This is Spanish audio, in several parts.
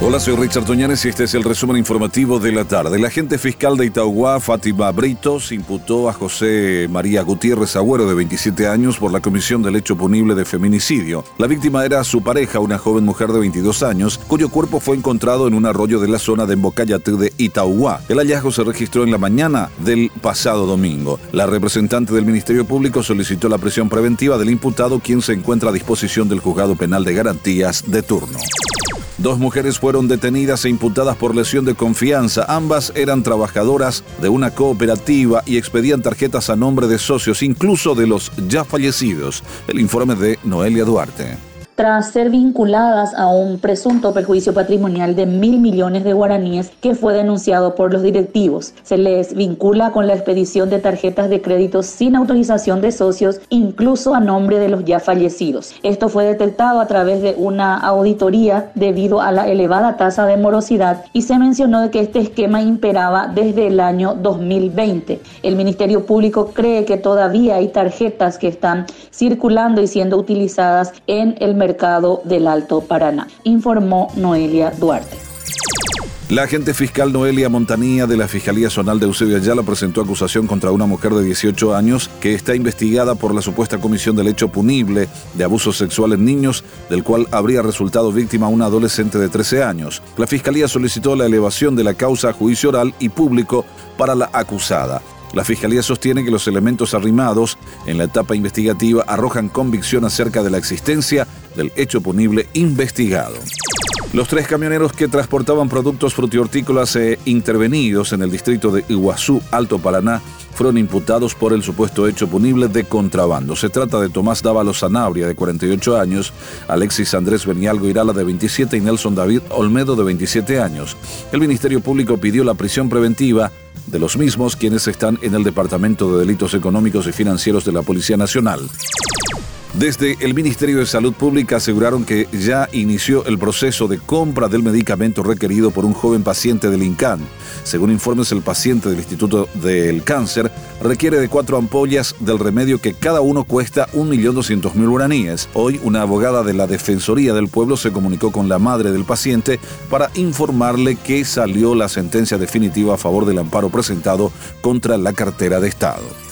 Hola, soy Richard Toñanes y este es el resumen informativo de la tarde. La agente fiscal de Itauguá, Fátima Britos, imputó a José María Gutiérrez Agüero, de 27 años, por la comisión del hecho punible de feminicidio. La víctima era su pareja, una joven mujer de 22 años, cuyo cuerpo fue encontrado en un arroyo de la zona de Embocayatú de Itauguá. El hallazgo se registró en la mañana del pasado domingo. La representante del Ministerio Público solicitó la prisión preventiva del imputado, quien se encuentra a disposición del juzgado penal de garantías de turno. Dos mujeres fueron detenidas e imputadas por lesión de confianza. Ambas eran trabajadoras de una cooperativa y expedían tarjetas a nombre de socios, incluso de los ya fallecidos. El informe de Noelia Duarte tras ser vinculadas a un presunto perjuicio patrimonial de mil millones de guaraníes que fue denunciado por los directivos. Se les vincula con la expedición de tarjetas de crédito sin autorización de socios, incluso a nombre de los ya fallecidos. Esto fue detectado a través de una auditoría debido a la elevada tasa de morosidad y se mencionó que este esquema imperaba desde el año 2020. El Ministerio Público cree que todavía hay tarjetas que están circulando y siendo utilizadas en el mercado mercado del Alto Paraná, informó Noelia Duarte. La agente fiscal Noelia Montanía de la Fiscalía Zonal de Eusebio Ayala presentó acusación contra una mujer de 18 años que está investigada por la supuesta comisión del hecho punible de abuso sexual en niños, del cual habría resultado víctima una adolescente de 13 años. La Fiscalía solicitó la elevación de la causa a juicio oral y público para la acusada. La Fiscalía sostiene que los elementos arrimados en la etapa investigativa arrojan convicción acerca de la existencia del hecho punible investigado. Los tres camioneros que transportaban productos frutihortícolas e intervenidos en el distrito de Iguazú, Alto Paraná, fueron imputados por el supuesto hecho punible de contrabando. Se trata de Tomás Dávalo Sanabria, de 48 años, Alexis Andrés Benialgo Irala, de 27, y Nelson David Olmedo, de 27 años. El Ministerio Público pidió la prisión preventiva de los mismos quienes están en el Departamento de Delitos Económicos y Financieros de la Policía Nacional. Desde el Ministerio de Salud Pública aseguraron que ya inició el proceso de compra del medicamento requerido por un joven paciente del INCAN. Según informes, el paciente del Instituto del Cáncer requiere de cuatro ampollas del remedio que cada uno cuesta 1.200.000 guaraníes. Hoy, una abogada de la Defensoría del Pueblo se comunicó con la madre del paciente para informarle que salió la sentencia definitiva a favor del amparo presentado contra la cartera de Estado.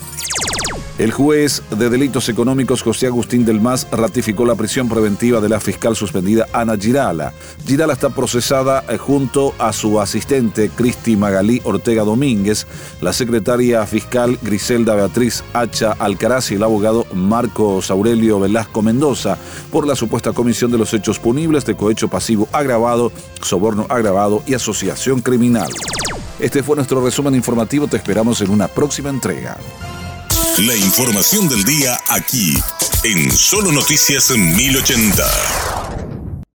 El juez de delitos económicos José Agustín del Mas ratificó la prisión preventiva de la fiscal suspendida Ana Girala. Girala está procesada eh, junto a su asistente Cristi Magalí Ortega Domínguez, la secretaria fiscal Griselda Beatriz Hacha Alcaraz y el abogado Marcos Aurelio Velasco Mendoza por la supuesta comisión de los hechos punibles de cohecho pasivo agravado, soborno agravado y asociación criminal. Este fue nuestro resumen informativo, te esperamos en una próxima entrega. La información del día aquí, en Solo Noticias 1080.